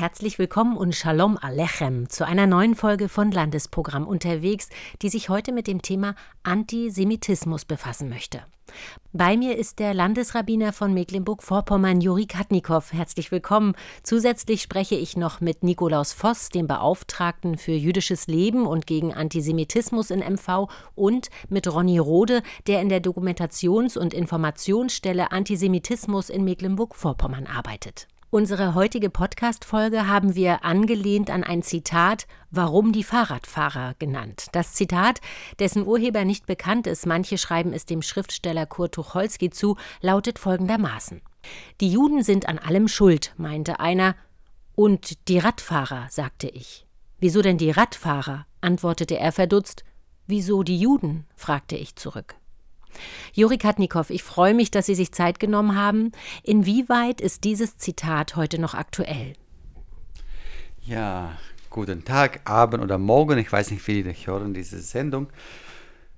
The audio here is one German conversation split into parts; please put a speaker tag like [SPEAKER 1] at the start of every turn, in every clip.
[SPEAKER 1] Herzlich willkommen und Shalom Alechem zu einer neuen Folge von Landesprogramm unterwegs, die sich heute mit dem Thema Antisemitismus befassen möchte. Bei mir ist der Landesrabbiner von Mecklenburg-Vorpommern, Juri Katnikow. Herzlich willkommen. Zusätzlich spreche ich noch mit Nikolaus Voss, dem Beauftragten für jüdisches Leben und gegen Antisemitismus in MV, und mit Ronny Rode, der in der Dokumentations- und Informationsstelle Antisemitismus in Mecklenburg-Vorpommern arbeitet. Unsere heutige Podcast-Folge haben wir angelehnt an ein Zitat Warum die Fahrradfahrer genannt. Das Zitat, dessen Urheber nicht bekannt ist, manche schreiben es dem Schriftsteller Kurt Tucholsky zu, lautet folgendermaßen: Die Juden sind an allem schuld, meinte einer. Und die Radfahrer, sagte ich. Wieso denn die Radfahrer? antwortete er verdutzt. Wieso die Juden? fragte ich zurück. Juri Katnikow, ich freue mich, dass Sie sich Zeit genommen haben. Inwieweit ist dieses Zitat heute noch aktuell?
[SPEAKER 2] Ja, guten Tag, Abend oder Morgen. Ich weiß nicht, wie Sie hören diese Sendung.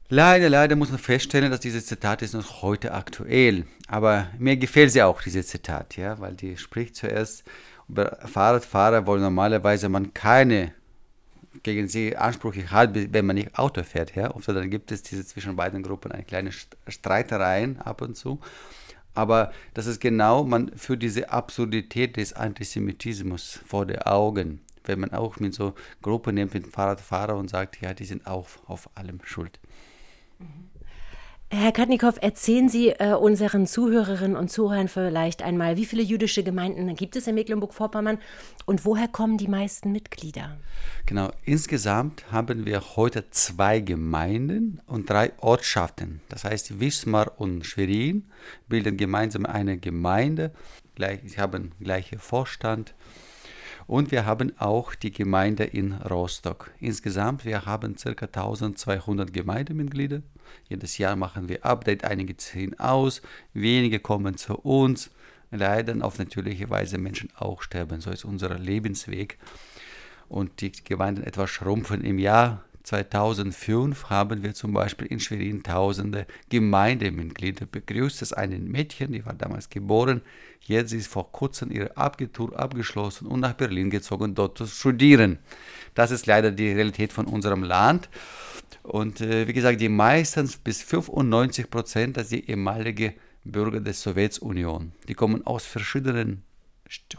[SPEAKER 2] Leider, leider muss man feststellen, dass dieses Zitat ist noch heute aktuell. Aber mir gefällt sie auch, dieses Zitat, ja, weil die spricht zuerst über Fahrradfahrer, wo normalerweise man keine gegen sie Ansprüche hat, wenn man nicht Auto fährt. Ja? Oft dann gibt es diese zwischen beiden Gruppen eine kleine Streitereien ab und zu. Aber das ist genau man für diese Absurdität des Antisemitismus vor den Augen. Wenn man auch mit so Gruppen nimmt, mit Fahrradfahrer und sagt, ja, die sind auch auf allem schuld.
[SPEAKER 1] Herr Katnikow, erzählen Sie äh, unseren Zuhörerinnen und Zuhörern vielleicht einmal, wie viele jüdische Gemeinden gibt es in Mecklenburg-Vorpommern und woher kommen die meisten Mitglieder?
[SPEAKER 2] Genau, insgesamt haben wir heute zwei Gemeinden und drei Ortschaften. Das heißt, Wismar und Schwerin bilden gemeinsam eine Gemeinde. Sie haben gleichen Vorstand. Und wir haben auch die Gemeinde in Rostock. Insgesamt, wir haben ca. 1200 Gemeindemitglieder. Jedes Jahr machen wir Update, einige ziehen aus, wenige kommen zu uns, leiden auf natürliche Weise Menschen auch sterben. So ist unser Lebensweg. Und die Gemeinden etwas schrumpfen im Jahr. 2005 haben wir zum Beispiel in Schwerin tausende Gemeindemitglieder begrüßt. Das ist ein Mädchen, die war damals geboren. Jetzt ist vor kurzem ihre Abitur abgeschlossen und nach Berlin gezogen, dort zu studieren. Das ist leider die Realität von unserem Land. Und äh, wie gesagt, die meisten bis 95 Prozent, das sind ehemalige Bürger der Sowjetunion. Die kommen aus verschiedenen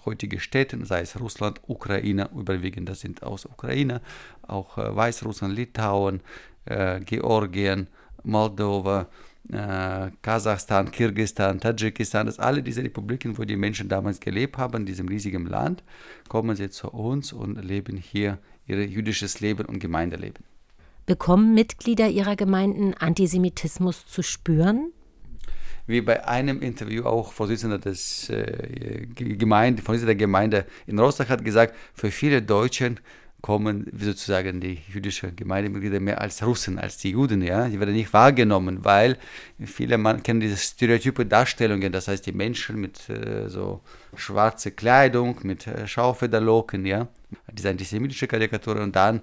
[SPEAKER 2] heutigen Städten, sei es Russland, Ukraine, überwiegend das sind aus Ukraine, auch äh, Weißrussland, Litauen, äh, Georgien, Moldova, äh, Kasachstan, Kirgistan, Tadschikistan, das alle diese Republiken, wo die Menschen damals gelebt haben, in diesem riesigen Land, kommen sie zu uns und leben hier ihr jüdisches Leben und Gemeindeleben.
[SPEAKER 1] Bekommen Mitglieder ihrer Gemeinden Antisemitismus zu spüren?
[SPEAKER 2] Wie bei einem Interview auch Vorsitzender des äh, Gemeinde, Vorsitzender der Gemeinde in Rostock hat gesagt, für viele Deutschen kommen sozusagen die jüdischen Gemeindemitglieder mehr als Russen, als die Juden, ja. Die werden nicht wahrgenommen, weil viele man kennen diese stereotype Darstellungen, das heißt die Menschen mit äh, so schwarze Kleidung, mit äh, Schaufederlocken, ja. Diese antisemitische Karikatur und dann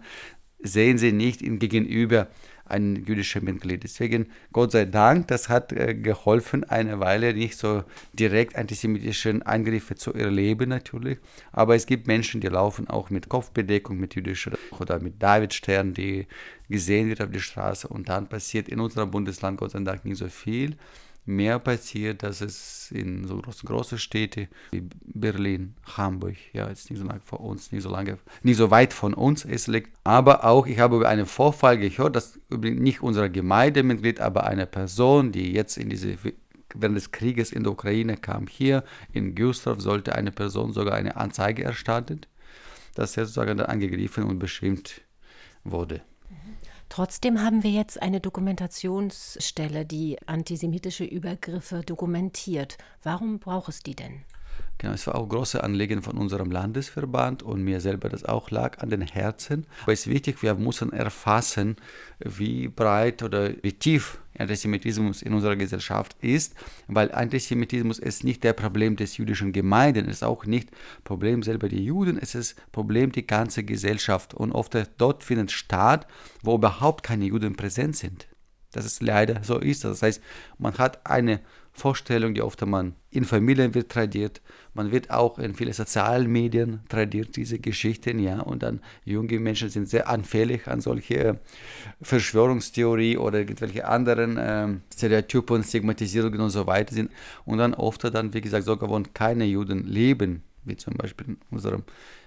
[SPEAKER 2] sehen sie nicht ihm gegenüber ein jüdischer Mitglied. Deswegen, Gott sei Dank, das hat äh, geholfen, eine Weile nicht so direkt antisemitische Eingriffe zu erleben natürlich. Aber es gibt Menschen, die laufen auch mit Kopfbedeckung, mit jüdischer oder mit Davidstern, die gesehen wird auf der Straße. Und dann passiert in unserem Bundesland Gott sei Dank nicht so viel mehr passiert, dass es in so großen, großen Städten wie Berlin, Hamburg, ja, jetzt nicht so lange vor uns, nicht so lange, nicht so weit von uns es liegt. Aber auch, ich habe über einen Vorfall gehört, dass nicht unser Gemeindemitglied, aber eine Person, die jetzt in diese während des Krieges in der Ukraine kam, hier in Güstrow sollte eine Person sogar eine Anzeige erstattet, dass er sozusagen dann angegriffen und beschimpft wurde.
[SPEAKER 1] Trotzdem haben wir jetzt eine Dokumentationsstelle, die antisemitische Übergriffe dokumentiert. Warum braucht es die denn?
[SPEAKER 2] Genau, es war auch große Anliegen von unserem Landesverband und mir selber, das auch lag an den Herzen. Aber es ist wichtig, wir müssen erfassen, wie breit oder wie tief Antisemitismus in unserer Gesellschaft ist, weil Antisemitismus ist nicht der Problem des jüdischen Gemeinden, ist auch nicht Problem selber der Juden, es ist Problem die ganze Gesellschaft und oft dort findet statt, wo überhaupt keine Juden präsent sind. dass es leider so ist. Das heißt, man hat eine Vorstellung, die oft man in Familien wird tradiert, man wird auch in vielen sozialen Medien tradiert, diese Geschichten, ja, und dann junge Menschen sind sehr anfällig an solche Verschwörungstheorie oder irgendwelche anderen äh, Stereotypen, Stigmatisierungen und so weiter sind. Und dann oft dann, wie gesagt, sogar wo keine Juden leben, wie zum Beispiel in unserem äh,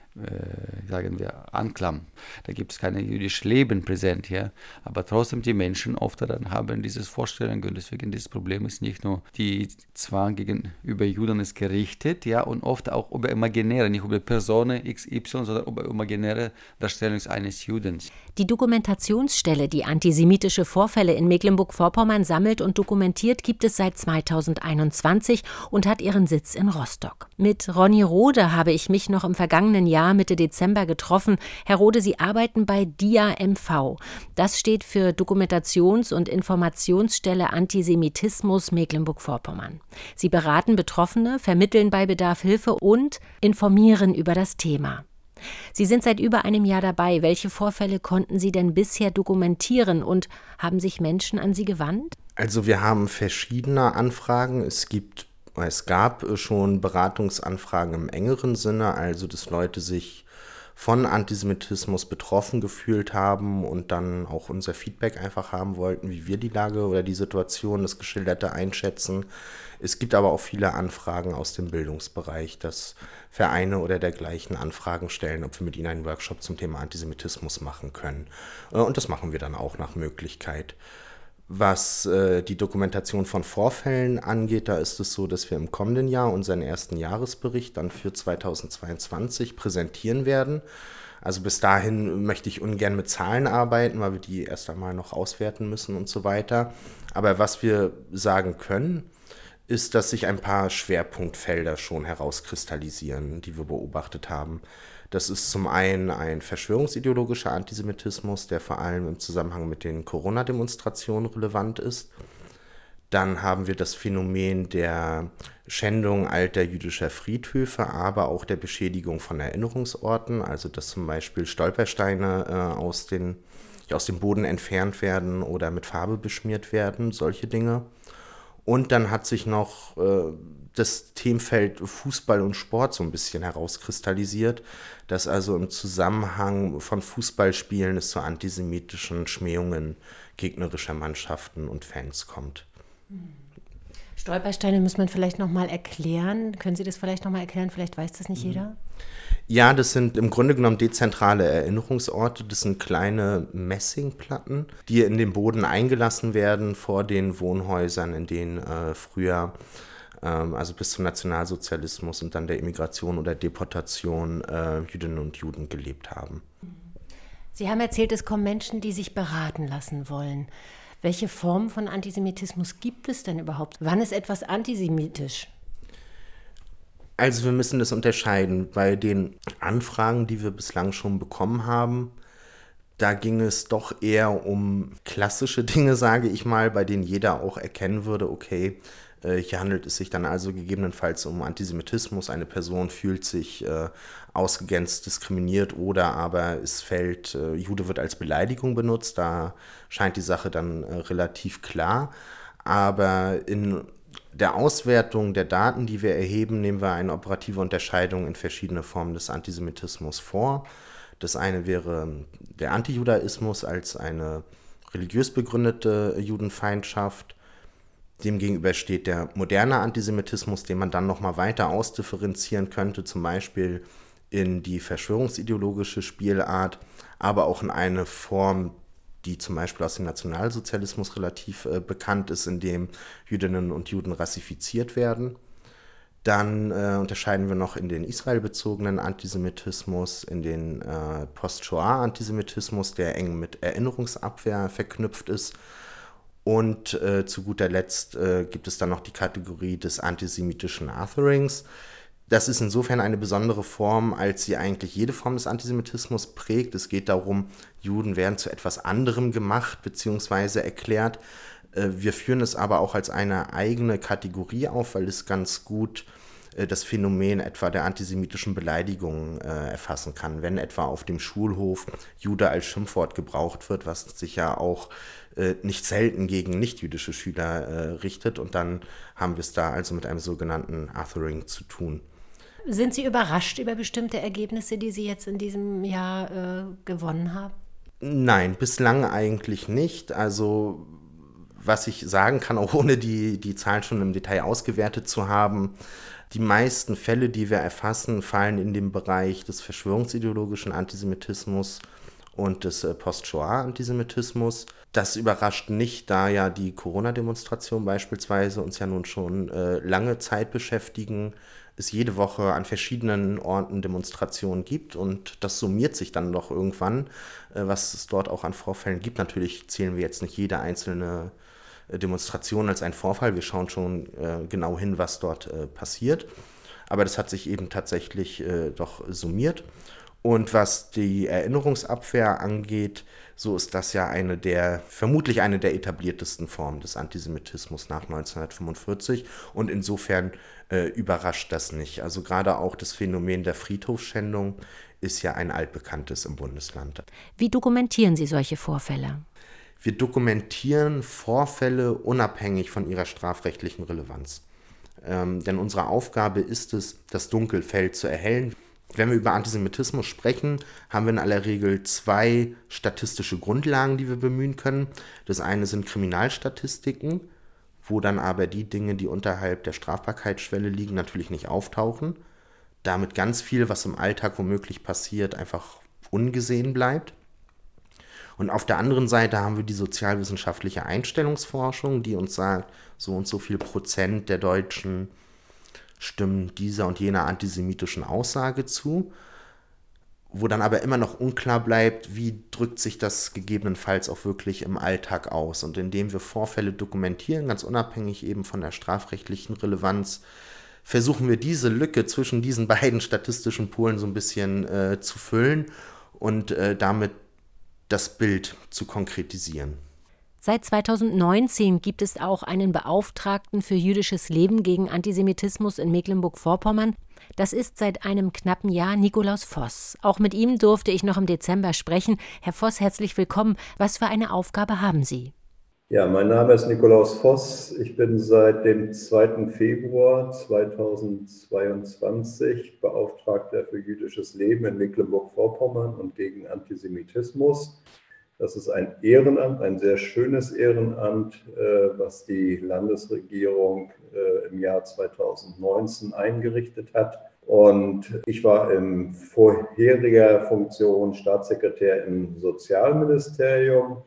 [SPEAKER 2] sagen wir, Anklam. Da gibt es kein jüdisches Leben präsent, ja. Aber trotzdem die Menschen oft dann haben dieses Vorstellung und deswegen dieses Problem ist nicht nur die Zwang gegenüber Juden ist gerichtet, ja, und oft auch über imaginäre, nicht über Personen XY, sondern über imaginäre Darstellung eines Judens.
[SPEAKER 1] Die Dokumentationsstelle, die antisemitische Vorfälle in Mecklenburg-Vorpommern sammelt und dokumentiert, gibt es seit 2021 und hat ihren Sitz in Rostock. Mit Ronny Rode habe ich mich noch im vergangenen Jahr Jahr Mitte Dezember getroffen. Herr Rode, Sie arbeiten bei DIA MV. Das steht für Dokumentations- und Informationsstelle Antisemitismus Mecklenburg-Vorpommern. Sie beraten Betroffene, vermitteln bei Bedarf Hilfe und informieren über das Thema. Sie sind seit über einem Jahr dabei. Welche Vorfälle konnten Sie denn bisher dokumentieren und haben sich Menschen an Sie gewandt?
[SPEAKER 3] Also wir haben verschiedene Anfragen. Es gibt es gab äh, schon Beratungsanfragen im engeren Sinne, also dass Leute sich von Antisemitismus betroffen gefühlt haben und dann auch unser Feedback einfach haben wollten, wie wir die Lage oder die Situation, das Geschilderte einschätzen. Es gibt aber auch viele Anfragen aus dem Bildungsbereich, dass Vereine oder dergleichen Anfragen stellen, ob wir mit ihnen einen Workshop zum Thema Antisemitismus machen können. Äh, und das machen wir dann auch nach Möglichkeit. Was äh, die Dokumentation von Vorfällen angeht, da ist es so, dass wir im kommenden Jahr unseren ersten Jahresbericht dann für 2022 präsentieren werden. Also bis dahin möchte ich ungern mit Zahlen arbeiten, weil wir die erst einmal noch auswerten müssen und so weiter. Aber was wir sagen können, ist, dass sich ein paar Schwerpunktfelder schon herauskristallisieren, die wir beobachtet haben. Das ist zum einen ein verschwörungsideologischer Antisemitismus, der vor allem im Zusammenhang mit den Corona-Demonstrationen relevant ist. Dann haben wir das Phänomen der Schändung alter jüdischer Friedhöfe, aber auch der Beschädigung von Erinnerungsorten, also dass zum Beispiel Stolpersteine äh, aus, den, aus dem Boden entfernt werden oder mit Farbe beschmiert werden, solche Dinge. Und dann hat sich noch äh, das Themenfeld Fußball und Sport so ein bisschen herauskristallisiert, dass also im Zusammenhang von Fußballspielen es zu antisemitischen Schmähungen gegnerischer Mannschaften und Fans kommt.
[SPEAKER 1] Stolpersteine muss man vielleicht noch mal erklären. Können Sie das vielleicht noch mal erklären? Vielleicht weiß das nicht mhm. jeder.
[SPEAKER 3] Ja, das sind im Grunde genommen dezentrale Erinnerungsorte. Das sind kleine Messingplatten, die in den Boden eingelassen werden vor den Wohnhäusern, in denen äh, früher also bis zum Nationalsozialismus und dann der Immigration oder Deportation äh, Jüdinnen und Juden gelebt haben.
[SPEAKER 1] Sie haben erzählt, es kommen Menschen, die sich beraten lassen wollen. Welche Form von Antisemitismus gibt es denn überhaupt? Wann ist etwas antisemitisch?
[SPEAKER 3] Also wir müssen das unterscheiden. Bei den Anfragen, die wir bislang schon bekommen haben, da ging es doch eher um klassische Dinge, sage ich mal, bei denen jeder auch erkennen würde, okay, hier handelt es sich dann also gegebenenfalls um Antisemitismus. Eine Person fühlt sich äh, ausgegrenzt diskriminiert oder aber es fällt, äh, Jude wird als Beleidigung benutzt. Da scheint die Sache dann äh, relativ klar. Aber in der Auswertung der Daten, die wir erheben, nehmen wir eine operative Unterscheidung in verschiedene Formen des Antisemitismus vor. Das eine wäre der Antijudaismus als eine religiös begründete Judenfeindschaft. Demgegenüber steht der moderne Antisemitismus, den man dann nochmal weiter ausdifferenzieren könnte, zum Beispiel in die verschwörungsideologische Spielart, aber auch in eine Form, die zum Beispiel aus dem Nationalsozialismus relativ äh, bekannt ist, in dem Jüdinnen und Juden rassifiziert werden. Dann äh, unterscheiden wir noch in den israelbezogenen Antisemitismus, in den äh, Post-Shoah-Antisemitismus, der eng mit Erinnerungsabwehr verknüpft ist und äh, zu guter Letzt äh, gibt es dann noch die Kategorie des antisemitischen Otherings. Das ist insofern eine besondere Form, als sie eigentlich jede Form des Antisemitismus prägt. Es geht darum, Juden werden zu etwas anderem gemacht bzw. erklärt. Äh, wir führen es aber auch als eine eigene Kategorie auf, weil es ganz gut äh, das Phänomen etwa der antisemitischen Beleidigungen äh, erfassen kann. Wenn etwa auf dem Schulhof Jude als Schimpfwort gebraucht wird, was sich ja auch äh, nicht selten gegen nichtjüdische Schüler äh, richtet. Und dann haben wir es da also mit einem sogenannten Othering zu tun.
[SPEAKER 1] Sind Sie überrascht über bestimmte Ergebnisse, die Sie jetzt in diesem Jahr äh, gewonnen haben?
[SPEAKER 3] Nein, bislang eigentlich nicht. Also was ich sagen kann, auch ohne die, die Zahlen schon im Detail ausgewertet zu haben, die meisten Fälle, die wir erfassen, fallen in den Bereich des verschwörungsideologischen Antisemitismus und des äh, Post-Shoah-Antisemitismus. Das überrascht nicht, da ja die Corona-Demonstrationen beispielsweise uns ja nun schon äh, lange Zeit beschäftigen, es jede Woche an verschiedenen Orten Demonstrationen gibt und das summiert sich dann doch irgendwann, äh, was es dort auch an Vorfällen gibt. Natürlich zählen wir jetzt nicht jede einzelne Demonstration als ein Vorfall, wir schauen schon äh, genau hin, was dort äh, passiert, aber das hat sich eben tatsächlich äh, doch summiert. Und was die Erinnerungsabwehr angeht, so ist das ja eine der, vermutlich eine der etabliertesten Formen des Antisemitismus nach 1945. Und insofern äh, überrascht das nicht. Also gerade auch das Phänomen der Friedhofsschändung ist ja ein altbekanntes im Bundesland.
[SPEAKER 1] Wie dokumentieren Sie solche Vorfälle?
[SPEAKER 3] Wir dokumentieren Vorfälle unabhängig von ihrer strafrechtlichen Relevanz. Ähm, denn unsere Aufgabe ist es, das Dunkelfeld zu erhellen. Wenn wir über Antisemitismus sprechen, haben wir in aller Regel zwei statistische Grundlagen, die wir bemühen können. Das eine sind Kriminalstatistiken, wo dann aber die Dinge, die unterhalb der Strafbarkeitsschwelle liegen, natürlich nicht auftauchen. Damit ganz viel, was im Alltag womöglich passiert, einfach ungesehen bleibt. Und auf der anderen Seite haben wir die sozialwissenschaftliche Einstellungsforschung, die uns sagt, so und so viel Prozent der Deutschen stimmen dieser und jener antisemitischen Aussage zu, wo dann aber immer noch unklar bleibt, wie drückt sich das gegebenenfalls auch wirklich im Alltag aus. Und indem wir Vorfälle dokumentieren, ganz unabhängig eben von der strafrechtlichen Relevanz, versuchen wir diese Lücke zwischen diesen beiden statistischen Polen so ein bisschen äh, zu füllen und äh, damit das Bild zu konkretisieren.
[SPEAKER 1] Seit 2019 gibt es auch einen Beauftragten für jüdisches Leben gegen Antisemitismus in Mecklenburg-Vorpommern. Das ist seit einem knappen Jahr Nikolaus Voss. Auch mit ihm durfte ich noch im Dezember sprechen. Herr Voss, herzlich willkommen. Was für eine Aufgabe haben Sie?
[SPEAKER 4] Ja, mein Name ist Nikolaus Voss. Ich bin seit dem 2. Februar 2022 Beauftragter für jüdisches Leben in Mecklenburg-Vorpommern und gegen Antisemitismus. Das ist ein Ehrenamt, ein sehr schönes Ehrenamt, äh, was die Landesregierung äh, im Jahr 2019 eingerichtet hat. Und ich war in vorheriger Funktion Staatssekretär im Sozialministerium,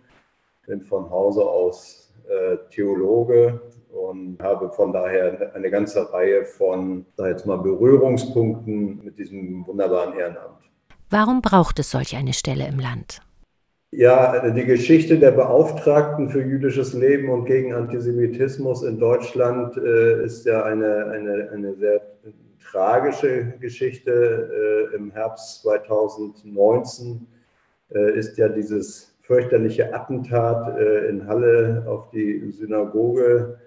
[SPEAKER 4] bin von Hause aus äh, Theologe und habe von daher eine ganze Reihe von, sag jetzt mal, Berührungspunkten mit diesem wunderbaren Ehrenamt.
[SPEAKER 1] Warum braucht es solch eine Stelle im Land?
[SPEAKER 4] Ja, die Geschichte der Beauftragten für jüdisches Leben und gegen Antisemitismus in Deutschland äh, ist ja eine, eine, eine sehr tragische Geschichte. Äh, Im Herbst 2019 äh, ist ja dieses fürchterliche Attentat äh, in Halle auf die Synagoge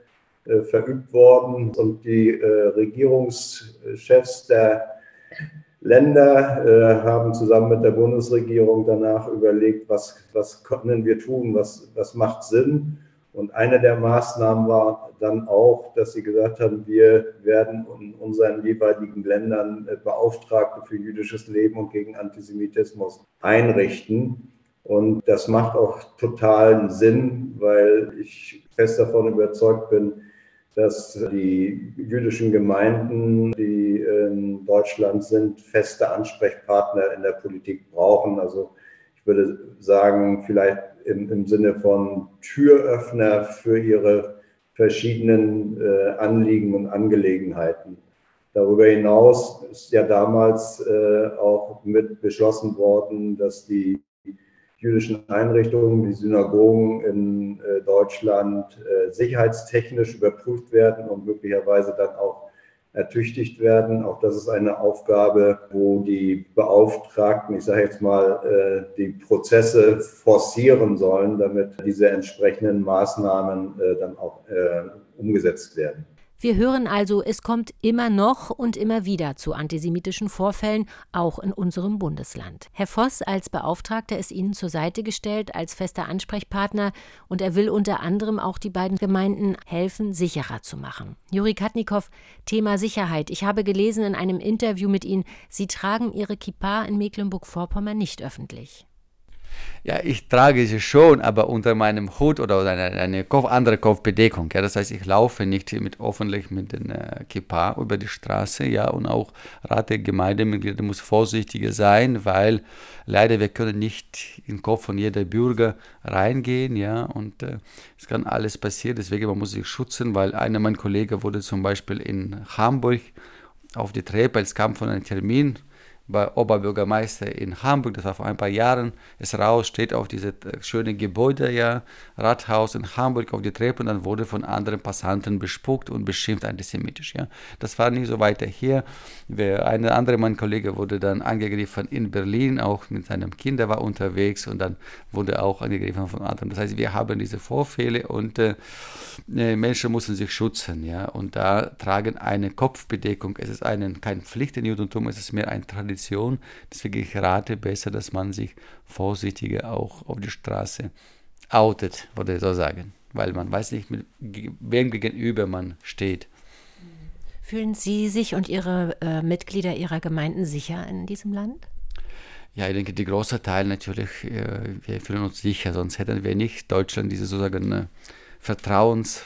[SPEAKER 4] äh, verübt worden und die äh, Regierungschefs der Länder äh, haben zusammen mit der Bundesregierung danach überlegt, was, was können wir tun, was, was macht Sinn. Und eine der Maßnahmen war dann auch, dass sie gesagt haben, wir werden in unseren jeweiligen Ländern äh, Beauftragte für jüdisches Leben und gegen Antisemitismus einrichten. Und das macht auch totalen Sinn, weil ich fest davon überzeugt bin, dass die jüdischen Gemeinden, die in Deutschland sind, feste Ansprechpartner in der Politik brauchen. Also ich würde sagen, vielleicht im, im Sinne von Türöffner für ihre verschiedenen äh, Anliegen und Angelegenheiten. Darüber hinaus ist ja damals äh, auch mit beschlossen worden, dass die jüdischen Einrichtungen, die Synagogen in äh, Deutschland äh, sicherheitstechnisch überprüft werden und möglicherweise dann auch ertüchtigt werden. Auch das ist eine Aufgabe, wo die Beauftragten, ich sage jetzt mal, äh, die Prozesse forcieren sollen, damit diese entsprechenden Maßnahmen dann auch umgesetzt werden.
[SPEAKER 1] Wir hören also, es kommt immer noch und immer wieder zu antisemitischen Vorfällen, auch in unserem Bundesland. Herr Voss als Beauftragter ist Ihnen zur Seite gestellt als fester Ansprechpartner und er will unter anderem auch die beiden Gemeinden helfen, sicherer zu machen. Juri Katnikow, Thema Sicherheit. Ich habe gelesen in einem Interview mit Ihnen, Sie tragen Ihre Kippa in Mecklenburg-Vorpommern nicht öffentlich.
[SPEAKER 2] Ja, ich trage sie schon, aber unter meinem Hut oder eine, eine Kopf, andere Kopfbedeckung. Ja, das heißt, ich laufe nicht mit öffentlich mit den äh, Kippa über die Straße. Ja, und auch Rat der Gemeindemitglieder muss vorsichtiger sein, weil leider wir können nicht in den Kopf von jeder Bürger reingehen. Ja, und äh, es kann alles passieren. Deswegen man muss sich schützen, weil einer meiner Kollegen wurde zum Beispiel in Hamburg auf die Treppe, es kam von einem Termin bei Oberbürgermeister in Hamburg, das war vor ein paar Jahren, ist raus, steht auf diese äh, schöne Gebäude, ja, Rathaus in Hamburg auf die Treppe und dann wurde von anderen Passanten bespuckt und beschimpft antisemitisch, ja. Das war nicht so weiter hier. Ein anderer mein Kollege wurde dann angegriffen in Berlin, auch mit seinem Kind, der war unterwegs und dann wurde auch angegriffen von anderen. Das heißt, wir haben diese Vorfälle und äh, äh Menschen müssen sich schützen, ja, und da tragen eine Kopfbedeckung. Es ist einen, kein Pflicht in Judentum, es ist mehr ein Tradition Tradition. Deswegen ich rate besser, dass man sich vorsichtiger auch auf die Straße outet, würde ich so sagen. Weil man weiß nicht, mit wem gegenüber man steht.
[SPEAKER 1] Fühlen Sie sich und Ihre äh, Mitglieder Ihrer Gemeinden sicher in diesem Land?
[SPEAKER 2] Ja, ich denke, die große Teil natürlich, äh, wir fühlen uns sicher, sonst hätten wir nicht Deutschland diese sozusagen äh, Vertrauens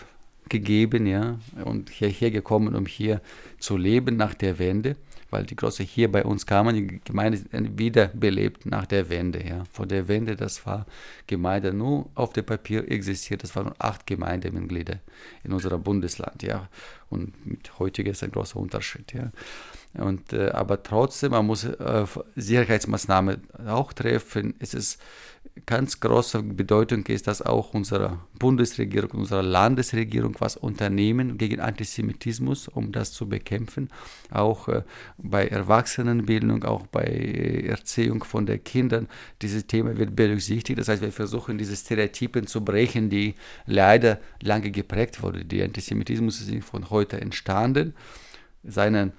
[SPEAKER 2] gegeben, ja, und hierher gekommen, um hier zu leben nach der Wende weil die Große hier bei uns kamen, die Gemeinde wiederbelebt nach der Wende. Ja. Vor der Wende, das war Gemeinde nur auf dem Papier existiert, das waren acht Gemeindemitglieder in unserem Bundesland. Ja. Und mit heutiger ist ein großer Unterschied. Ja. Und, äh, aber trotzdem, man muss äh, Sicherheitsmaßnahmen auch treffen. Es ist ganz große Bedeutung ist, dass auch unsere Bundesregierung, unsere Landesregierung was unternehmen gegen Antisemitismus, um das zu bekämpfen. Auch äh, bei Erwachsenenbildung, auch bei Erziehung von den Kindern. Dieses Thema wird berücksichtigt. Das heißt, wir versuchen, diese Stereotypen zu brechen, die leider lange geprägt wurden. Der Antisemitismus ist von heute entstanden. Seinen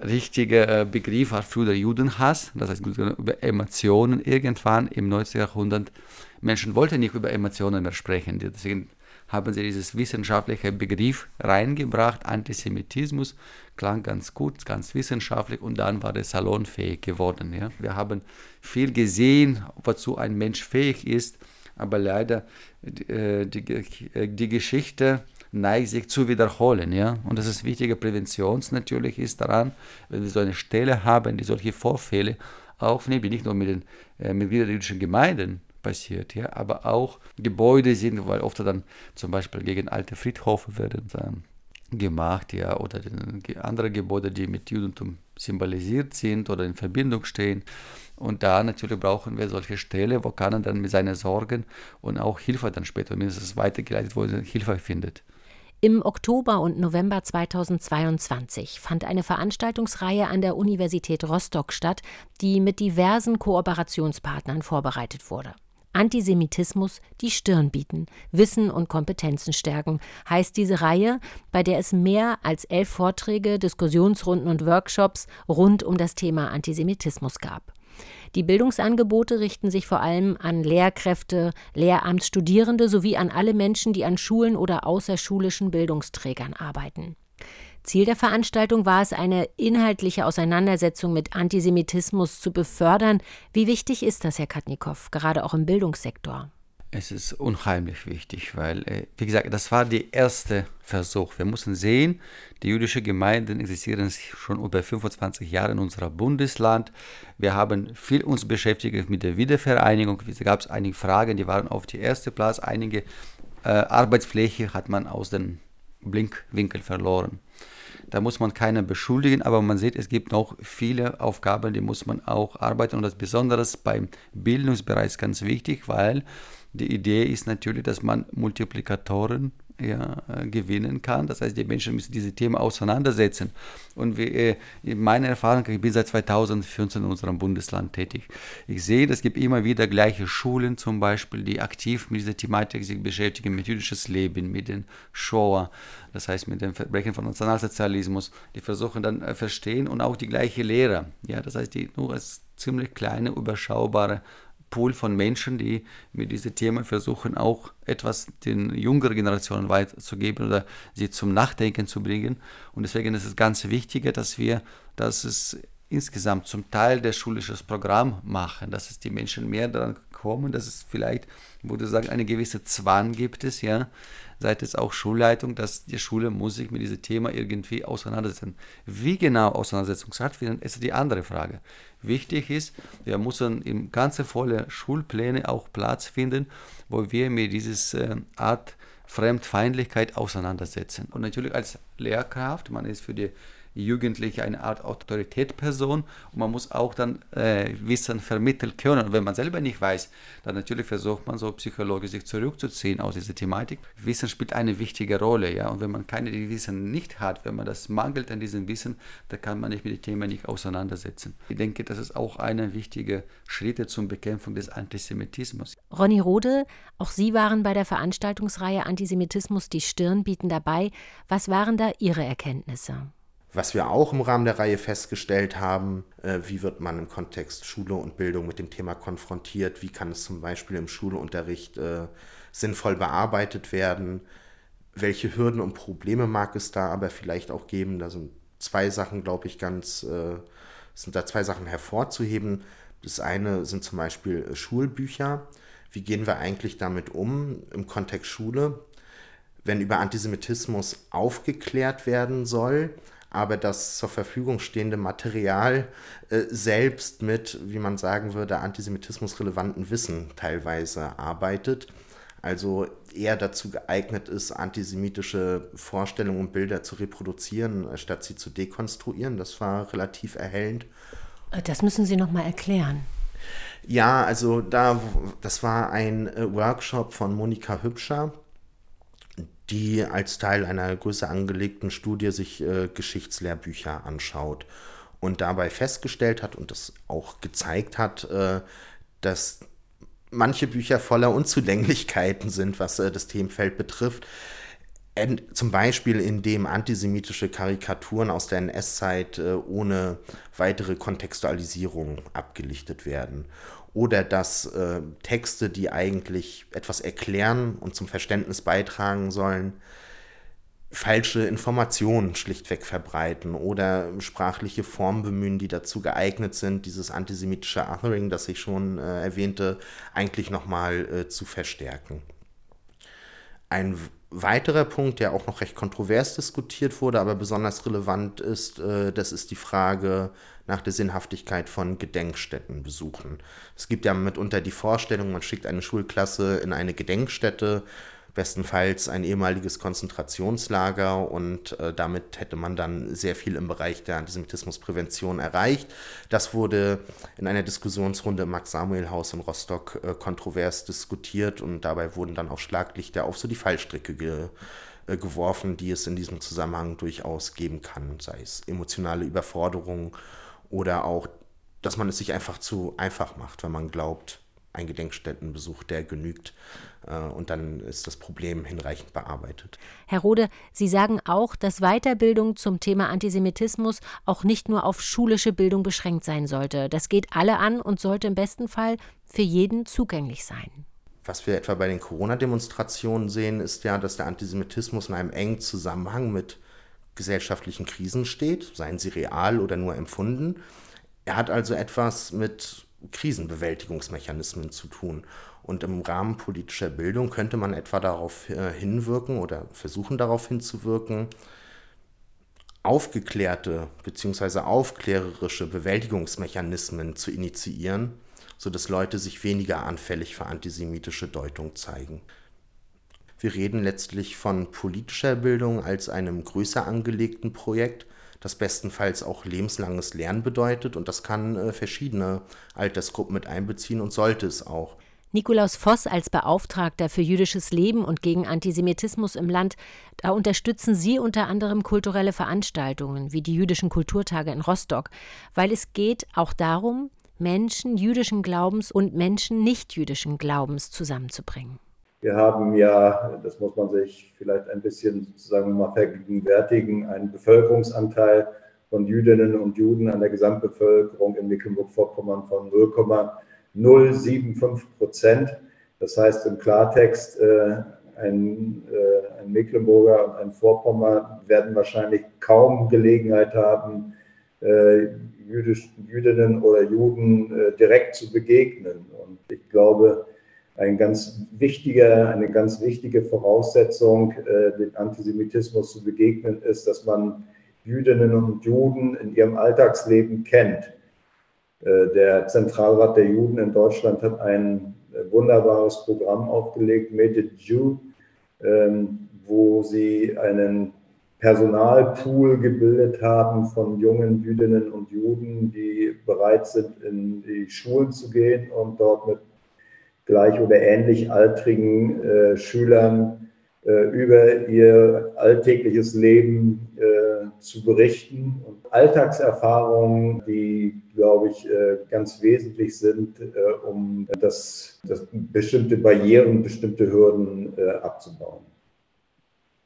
[SPEAKER 2] richtiger äh, Begriff war früher Judenhass, das heißt über Emotionen. Irgendwann im 19. Jahrhundert, Menschen wollten nicht über Emotionen mehr sprechen. Deswegen haben sie dieses wissenschaftliche Begriff reingebracht. Antisemitismus klang ganz gut, ganz wissenschaftlich und dann war es salonfähig geworden. Ja. Wir haben viel gesehen, wozu ein Mensch fähig ist, aber leider äh, die, die, äh, die Geschichte neigt sich zu wiederholen. Ja? Und das ist wichtige Prävention natürlich ist daran, wenn wir so eine Stelle haben, die solche Vorfälle aufnehmen, die nicht nur mit den äh, Mitgliedern der jüdischen Gemeinden passiert, ja, aber auch Gebäude sind, weil oft dann zum Beispiel gegen alte Friedhöfe werden dann gemacht, ja, oder andere Gebäude, die mit Judentum symbolisiert sind oder in Verbindung stehen. Und da natürlich brauchen wir solche Stellen, wo kann er dann mit seinen Sorgen und auch Hilfe dann später mindestens weitergeleitet, wo er Hilfe findet.
[SPEAKER 1] Im Oktober und November 2022 fand eine Veranstaltungsreihe an der Universität Rostock statt, die mit diversen Kooperationspartnern vorbereitet wurde. Antisemitismus die Stirn bieten, Wissen und Kompetenzen stärken, heißt diese Reihe, bei der es mehr als elf Vorträge, Diskussionsrunden und Workshops rund um das Thema Antisemitismus gab. Die Bildungsangebote richten sich vor allem an Lehrkräfte, Lehramtsstudierende sowie an alle Menschen, die an Schulen oder außerschulischen Bildungsträgern arbeiten. Ziel der Veranstaltung war es, eine inhaltliche Auseinandersetzung mit Antisemitismus zu befördern. Wie wichtig ist das, Herr Katnikow, gerade auch im Bildungssektor?
[SPEAKER 2] Es ist unheimlich wichtig, weil, äh, wie gesagt, das war der erste Versuch. Wir müssen sehen, die jüdischen Gemeinden existieren schon über 25 Jahre in unserem Bundesland. Wir haben viel uns beschäftigt mit der Wiedervereinigung. Es gab einige Fragen, die waren auf die erste Platz. Einige äh, Arbeitsfläche hat man aus dem Blinkwinkel verloren. Da muss man keinen beschuldigen, aber man sieht, es gibt noch viele Aufgaben, die muss man auch arbeiten. Und das besonders beim Bildungsbereich ist ganz wichtig, weil die Idee ist natürlich, dass man Multiplikatoren ja, äh, gewinnen kann. Das heißt, die Menschen müssen diese Themen auseinandersetzen. Und wie, äh, meine Erfahrung, ich bin seit 2014 in unserem Bundesland tätig. Ich sehe, es gibt immer wieder gleiche Schulen zum Beispiel, die aktiv mit dieser Thematik sich beschäftigen, mit jüdisches Leben, mit den Shoah, das heißt mit dem Verbrechen von Nationalsozialismus. Die versuchen dann äh, verstehen und auch die gleiche Lehre. Ja, das heißt, die nur als ziemlich kleine, überschaubare Pool von Menschen, die mit diesem Thema versuchen, auch etwas den jüngeren Generationen weiterzugeben oder sie zum Nachdenken zu bringen. Und deswegen ist es ganz wichtig, dass wir, dass es insgesamt zum Teil der schulisches Programm machen, dass es die Menschen mehr daran kommen, dass es vielleicht, würde ich sagen, eine gewisse Zwang gibt es, ja, seitens auch Schulleitung, dass die Schule muss sich mit diesem Thema irgendwie auseinandersetzen. Wie genau Auseinandersetzung stattfindet, ist die andere Frage. Wichtig ist, wir müssen in ganze volle Schulpläne auch Platz finden, wo wir mit dieses äh, Art Fremdfeindlichkeit auseinandersetzen. Und natürlich als Lehrkraft, man ist für die Jugendliche eine Art Autoritätsperson und man muss auch dann äh, Wissen vermitteln können. Und wenn man selber nicht weiß, dann natürlich versucht man so psychologisch sich zurückzuziehen aus dieser Thematik. Wissen spielt eine wichtige Rolle, ja. Und wenn man keine Wissen nicht hat, wenn man das mangelt an diesem Wissen, dann kann man sich mit dem Thema nicht auseinandersetzen. Ich denke, das ist auch einer wichtige Schritte zur Bekämpfung des Antisemitismus.
[SPEAKER 1] Ronny Rode, auch Sie waren bei der Veranstaltungsreihe Antisemitismus die Stirn bieten dabei. Was waren da Ihre Erkenntnisse?
[SPEAKER 3] Was wir auch im Rahmen der Reihe festgestellt haben, äh, wie wird man im Kontext Schule und Bildung mit dem Thema konfrontiert, wie kann es zum Beispiel im Schulunterricht äh, sinnvoll bearbeitet werden, welche Hürden und Probleme mag es da aber vielleicht auch geben. Da sind zwei Sachen, glaube ich, ganz, äh, sind da zwei Sachen hervorzuheben. Das eine sind zum Beispiel Schulbücher. Wie gehen wir eigentlich damit um im Kontext Schule, wenn über Antisemitismus aufgeklärt werden soll? Aber das zur Verfügung stehende Material äh, selbst mit, wie man sagen würde, antisemitismusrelevanten Wissen teilweise arbeitet. Also eher dazu geeignet ist, antisemitische Vorstellungen und Bilder zu reproduzieren, statt sie zu dekonstruieren. Das war relativ erhellend.
[SPEAKER 1] Äh, das müssen Sie noch mal erklären.
[SPEAKER 3] Ja, also da, das war ein äh, Workshop von Monika Hübscher die als Teil einer größer angelegten Studie sich äh, Geschichtslehrbücher anschaut und dabei festgestellt hat und das auch gezeigt hat, äh, dass manche Bücher voller Unzulänglichkeiten sind, was äh, das Themenfeld betrifft. Zum Beispiel, indem antisemitische Karikaturen aus der NS-Zeit äh, ohne weitere Kontextualisierung abgelichtet werden oder dass äh, Texte, die eigentlich etwas erklären und zum Verständnis beitragen sollen, falsche Informationen schlichtweg verbreiten oder sprachliche Formen bemühen, die dazu geeignet sind, dieses antisemitische Othering, das ich schon äh, erwähnte, eigentlich nochmal äh, zu verstärken. Ein weiterer Punkt, der auch noch recht kontrovers diskutiert wurde, aber besonders relevant ist, äh, das ist die Frage nach der Sinnhaftigkeit von Gedenkstättenbesuchen. Es gibt ja mitunter die Vorstellung, man schickt eine Schulklasse in eine Gedenkstätte, bestenfalls ein ehemaliges Konzentrationslager und äh, damit hätte man dann sehr viel im Bereich der Antisemitismusprävention erreicht. Das wurde in einer Diskussionsrunde im Max-Samuel-Haus in Rostock äh, kontrovers diskutiert und dabei wurden dann auch Schlaglichter auf so die Fallstricke ge äh, geworfen, die es in diesem Zusammenhang durchaus geben kann, sei es emotionale Überforderung oder auch, dass man es sich einfach zu einfach macht, wenn man glaubt, ein Gedenkstättenbesuch, der genügt. Äh, und dann ist das Problem hinreichend bearbeitet.
[SPEAKER 1] Herr Rode, Sie sagen auch, dass Weiterbildung zum Thema Antisemitismus auch nicht nur auf schulische Bildung beschränkt sein sollte. Das geht alle an und sollte im besten Fall für jeden zugänglich sein.
[SPEAKER 3] Was wir etwa bei den Corona-Demonstrationen sehen, ist ja, dass der Antisemitismus in einem engen Zusammenhang mit gesellschaftlichen Krisen steht, seien sie real oder nur empfunden. Er hat also etwas mit Krisenbewältigungsmechanismen zu tun. Und im Rahmen politischer Bildung könnte man etwa darauf äh, hinwirken oder versuchen darauf hinzuwirken, aufgeklärte bzw. aufklärerische Bewältigungsmechanismen zu initiieren, sodass Leute sich weniger anfällig für antisemitische Deutung zeigen. Wir reden letztlich von politischer Bildung als einem größer angelegten Projekt, das bestenfalls auch lebenslanges Lernen bedeutet und das kann äh, verschiedene Altersgruppen mit einbeziehen und sollte es auch.
[SPEAKER 1] Nikolaus Voss als Beauftragter für jüdisches Leben und gegen Antisemitismus im Land, da unterstützen Sie unter anderem kulturelle Veranstaltungen wie die jüdischen Kulturtage in Rostock, weil es geht auch darum, Menschen jüdischen Glaubens und Menschen nicht jüdischen Glaubens zusammenzubringen.
[SPEAKER 4] Wir haben ja, das muss man sich vielleicht ein bisschen sozusagen mal vergegenwärtigen, einen Bevölkerungsanteil von Jüdinnen und Juden an der Gesamtbevölkerung in Mecklenburg-Vorpommern von 0,075 Prozent. Das heißt im Klartext, äh, ein, äh, ein, Mecklenburger und ein Vorpommer werden wahrscheinlich kaum Gelegenheit haben, äh, Jüdisch, Jüdinnen oder Juden direkt zu begegnen. Und ich glaube, ein ganz wichtiger, eine ganz wichtige Voraussetzung, dem Antisemitismus zu begegnen, ist, dass man Jüdinnen und Juden in ihrem Alltagsleben kennt. Äh, der Zentralrat der Juden in Deutschland hat ein äh, wunderbares Programm aufgelegt, Made it Jew, ähm, wo sie einen Personalpool gebildet haben von jungen Jüdinnen und Juden, die bereit sind, in die Schulen zu gehen und dort mit gleich oder ähnlich altrigen äh, Schülern äh, über ihr alltägliches Leben äh, zu berichten und Alltagserfahrungen, die, glaube ich, äh, ganz wesentlich sind, um das, das bestimmte Barrieren, bestimmte Hürden abzubauen.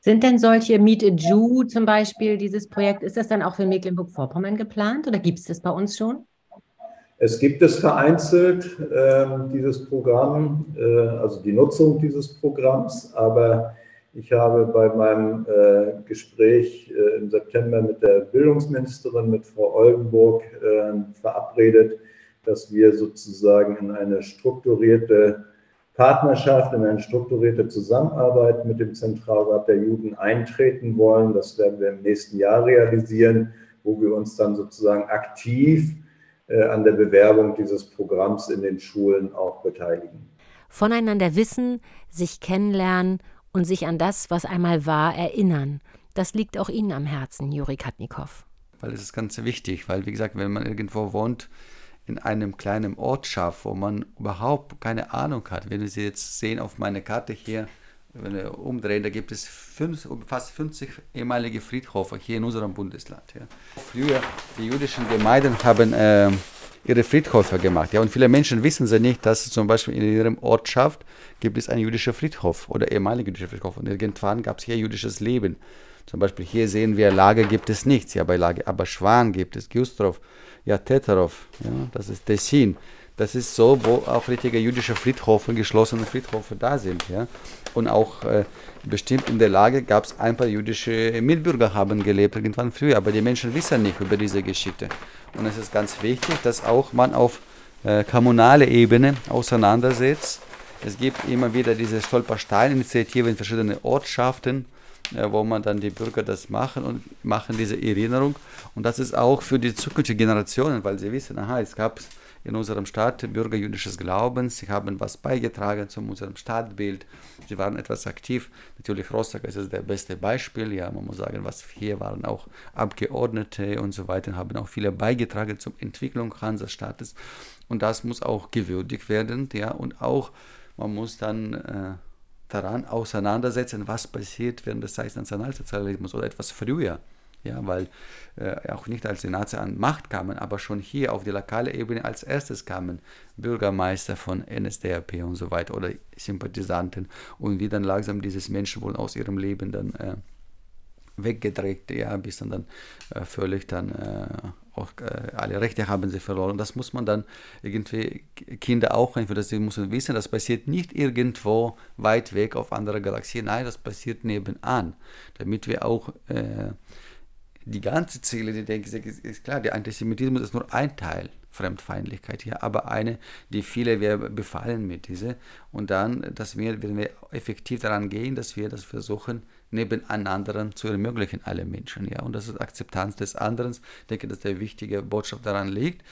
[SPEAKER 1] Sind denn solche Meet a Jew zum Beispiel, dieses Projekt, ist das dann auch für Mecklenburg-Vorpommern geplant oder gibt es das bei uns schon?
[SPEAKER 4] Es gibt es vereinzelt, äh, dieses Programm, äh, also die Nutzung dieses Programms, aber ich habe bei meinem äh, Gespräch äh, im September mit der Bildungsministerin, mit Frau Oldenburg, äh, verabredet, dass wir sozusagen in eine strukturierte Partnerschaft, in eine strukturierte Zusammenarbeit mit dem Zentralrat der Juden eintreten wollen. Das werden wir im nächsten Jahr realisieren, wo wir uns dann sozusagen aktiv an der Bewerbung dieses Programms in den Schulen auch beteiligen.
[SPEAKER 1] Voneinander wissen, sich kennenlernen und sich an das, was einmal war, erinnern. Das liegt auch Ihnen am Herzen, Juri Katnikow.
[SPEAKER 2] Weil es ist ganz wichtig, weil wie gesagt, wenn man irgendwo wohnt, in einem kleinen Ortschaft, wo man überhaupt keine Ahnung hat. Wenn Sie jetzt sehen auf meiner Karte hier, wenn wir umdrehen, da gibt es fünf, fast 50 ehemalige Friedhofe hier in unserem Bundesland. Ja. Früher, die jüdischen Gemeinden haben äh, ihre Friedhöfe gemacht. Ja, und viele Menschen wissen sie nicht, dass zum Beispiel in ihrem Ortschaft gibt es einen jüdischen Friedhof oder ehemaligen jüdischen Friedhof. Und irgendwann gab es hier jüdisches Leben. Zum Beispiel hier sehen wir, Lager gibt es nichts, ja, bei Lager, aber Schwan gibt es, Gustrov, ja, Tetarov, ja, das ist Tessin. Das ist so, wo auch richtige jüdische Friedhofe, geschlossene Friedhofe da sind. Ja. Und auch äh, bestimmt in der Lage gab es ein paar jüdische Mitbürger haben gelebt, irgendwann früher, aber die Menschen wissen nicht über diese Geschichte. Und es ist ganz wichtig, dass auch man auf äh, kommunaler Ebene auseinandersetzt. Es gibt immer wieder diese Stolperstein-Initiative in verschiedenen Ortschaften, äh, wo man dann die Bürger das machen und machen diese Erinnerung. Und das ist auch für die zukünftigen Generationen, weil sie wissen, aha, es gab in unserem Staat Bürger jüdisches Glaubens. Sie haben was beigetragen zu unserem Stadtbild. Sie waren etwas aktiv. Natürlich Rostock ist das beste Beispiel. Ja, man muss sagen, was hier waren auch Abgeordnete und so weiter, haben auch viele beigetragen zur Entwicklung Hansestaates. Und das muss auch gewürdigt werden. Ja, und auch man muss dann äh, daran auseinandersetzen, was passiert während des Zeit Nationalsozialismus oder etwas früher ja, weil äh, auch nicht als die Nazis an Macht kamen, aber schon hier auf die lokale Ebene als erstes kamen Bürgermeister von NSDAP und so weiter oder Sympathisanten. Und wie dann langsam dieses Menschenwohl aus ihrem Leben dann äh, weggedreht, ja, bis dann, dann äh, völlig dann äh, auch äh, alle Rechte haben sie verloren. Das muss man dann irgendwie Kinder auch einfach, dass sie müssen wissen, das passiert nicht irgendwo weit weg auf anderer Galaxie, nein, das passiert nebenan, damit wir auch äh, die ganze Ziele, die denke ich, ist, klar, der Antisemitismus ist nur ein Teil Fremdfeindlichkeit hier, aber eine, die viele wir befallen mit dieser. Und dann, dass wir, wenn wir effektiv daran gehen, dass wir das versuchen, nebeneinander zu ermöglichen, alle Menschen. Ja? Und das ist Akzeptanz des anderen. Ich denke, dass der wichtige Botschaft daran liegt.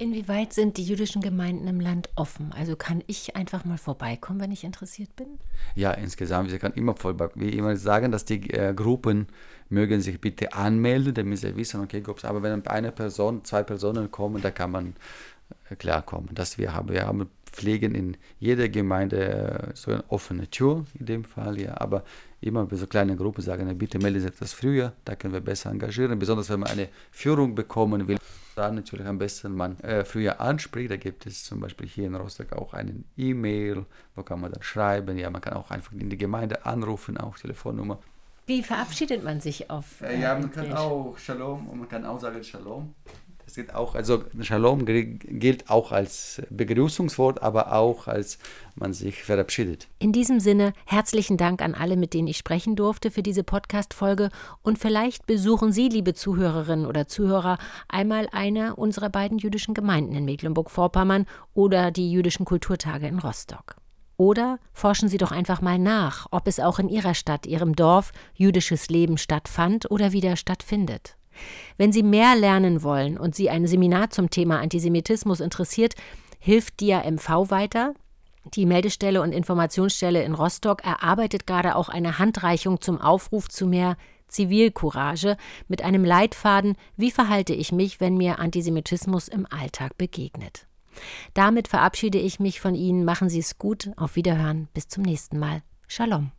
[SPEAKER 1] Inwieweit sind die jüdischen Gemeinden im Land offen? Also kann ich einfach mal vorbeikommen, wenn ich interessiert bin?
[SPEAKER 2] Ja, insgesamt, sie kann immer vorbeikommen. Wie immer sagen, dass die äh, Gruppen mögen sich bitte anmelden, damit sie wissen, okay, aber wenn eine Person, zwei Personen kommen, da kann man äh, klarkommen. Das wir haben, wir haben pflegen in jeder Gemeinde so eine offene Tür in dem Fall, ja. Aber immer bei so kleinen Gruppen sagen, bitte melde sich das früher, da können wir besser engagieren, besonders wenn man eine Führung bekommen will. Dann natürlich am besten man äh, früher anspricht. Da gibt es zum Beispiel hier in Rostock auch einen E-Mail, wo kann man dann schreiben. Ja, man kann auch einfach in die Gemeinde anrufen, auch Telefonnummer.
[SPEAKER 1] Wie verabschiedet man sich auf?
[SPEAKER 2] Äh, ja, man kann auch Shalom und man kann auch sagen Shalom. Das gilt auch, also Shalom gilt auch als Begrüßungswort, aber auch als man sich verabschiedet.
[SPEAKER 1] In diesem Sinne herzlichen Dank an alle, mit denen ich sprechen durfte für diese Podcast-Folge. Und vielleicht besuchen Sie, liebe Zuhörerinnen oder Zuhörer, einmal eine unserer beiden jüdischen Gemeinden in Mecklenburg-Vorpommern oder die jüdischen Kulturtage in Rostock. Oder forschen Sie doch einfach mal nach, ob es auch in Ihrer Stadt, Ihrem Dorf jüdisches Leben stattfand oder wieder stattfindet. Wenn Sie mehr lernen wollen und Sie ein Seminar zum Thema Antisemitismus interessiert, hilft DIA MV weiter. Die Meldestelle und Informationsstelle in Rostock erarbeitet gerade auch eine Handreichung zum Aufruf zu mehr Zivilcourage mit einem Leitfaden, wie verhalte ich mich, wenn mir Antisemitismus im Alltag begegnet. Damit verabschiede ich mich von Ihnen. Machen Sie es gut. Auf Wiederhören. Bis zum nächsten Mal. Shalom.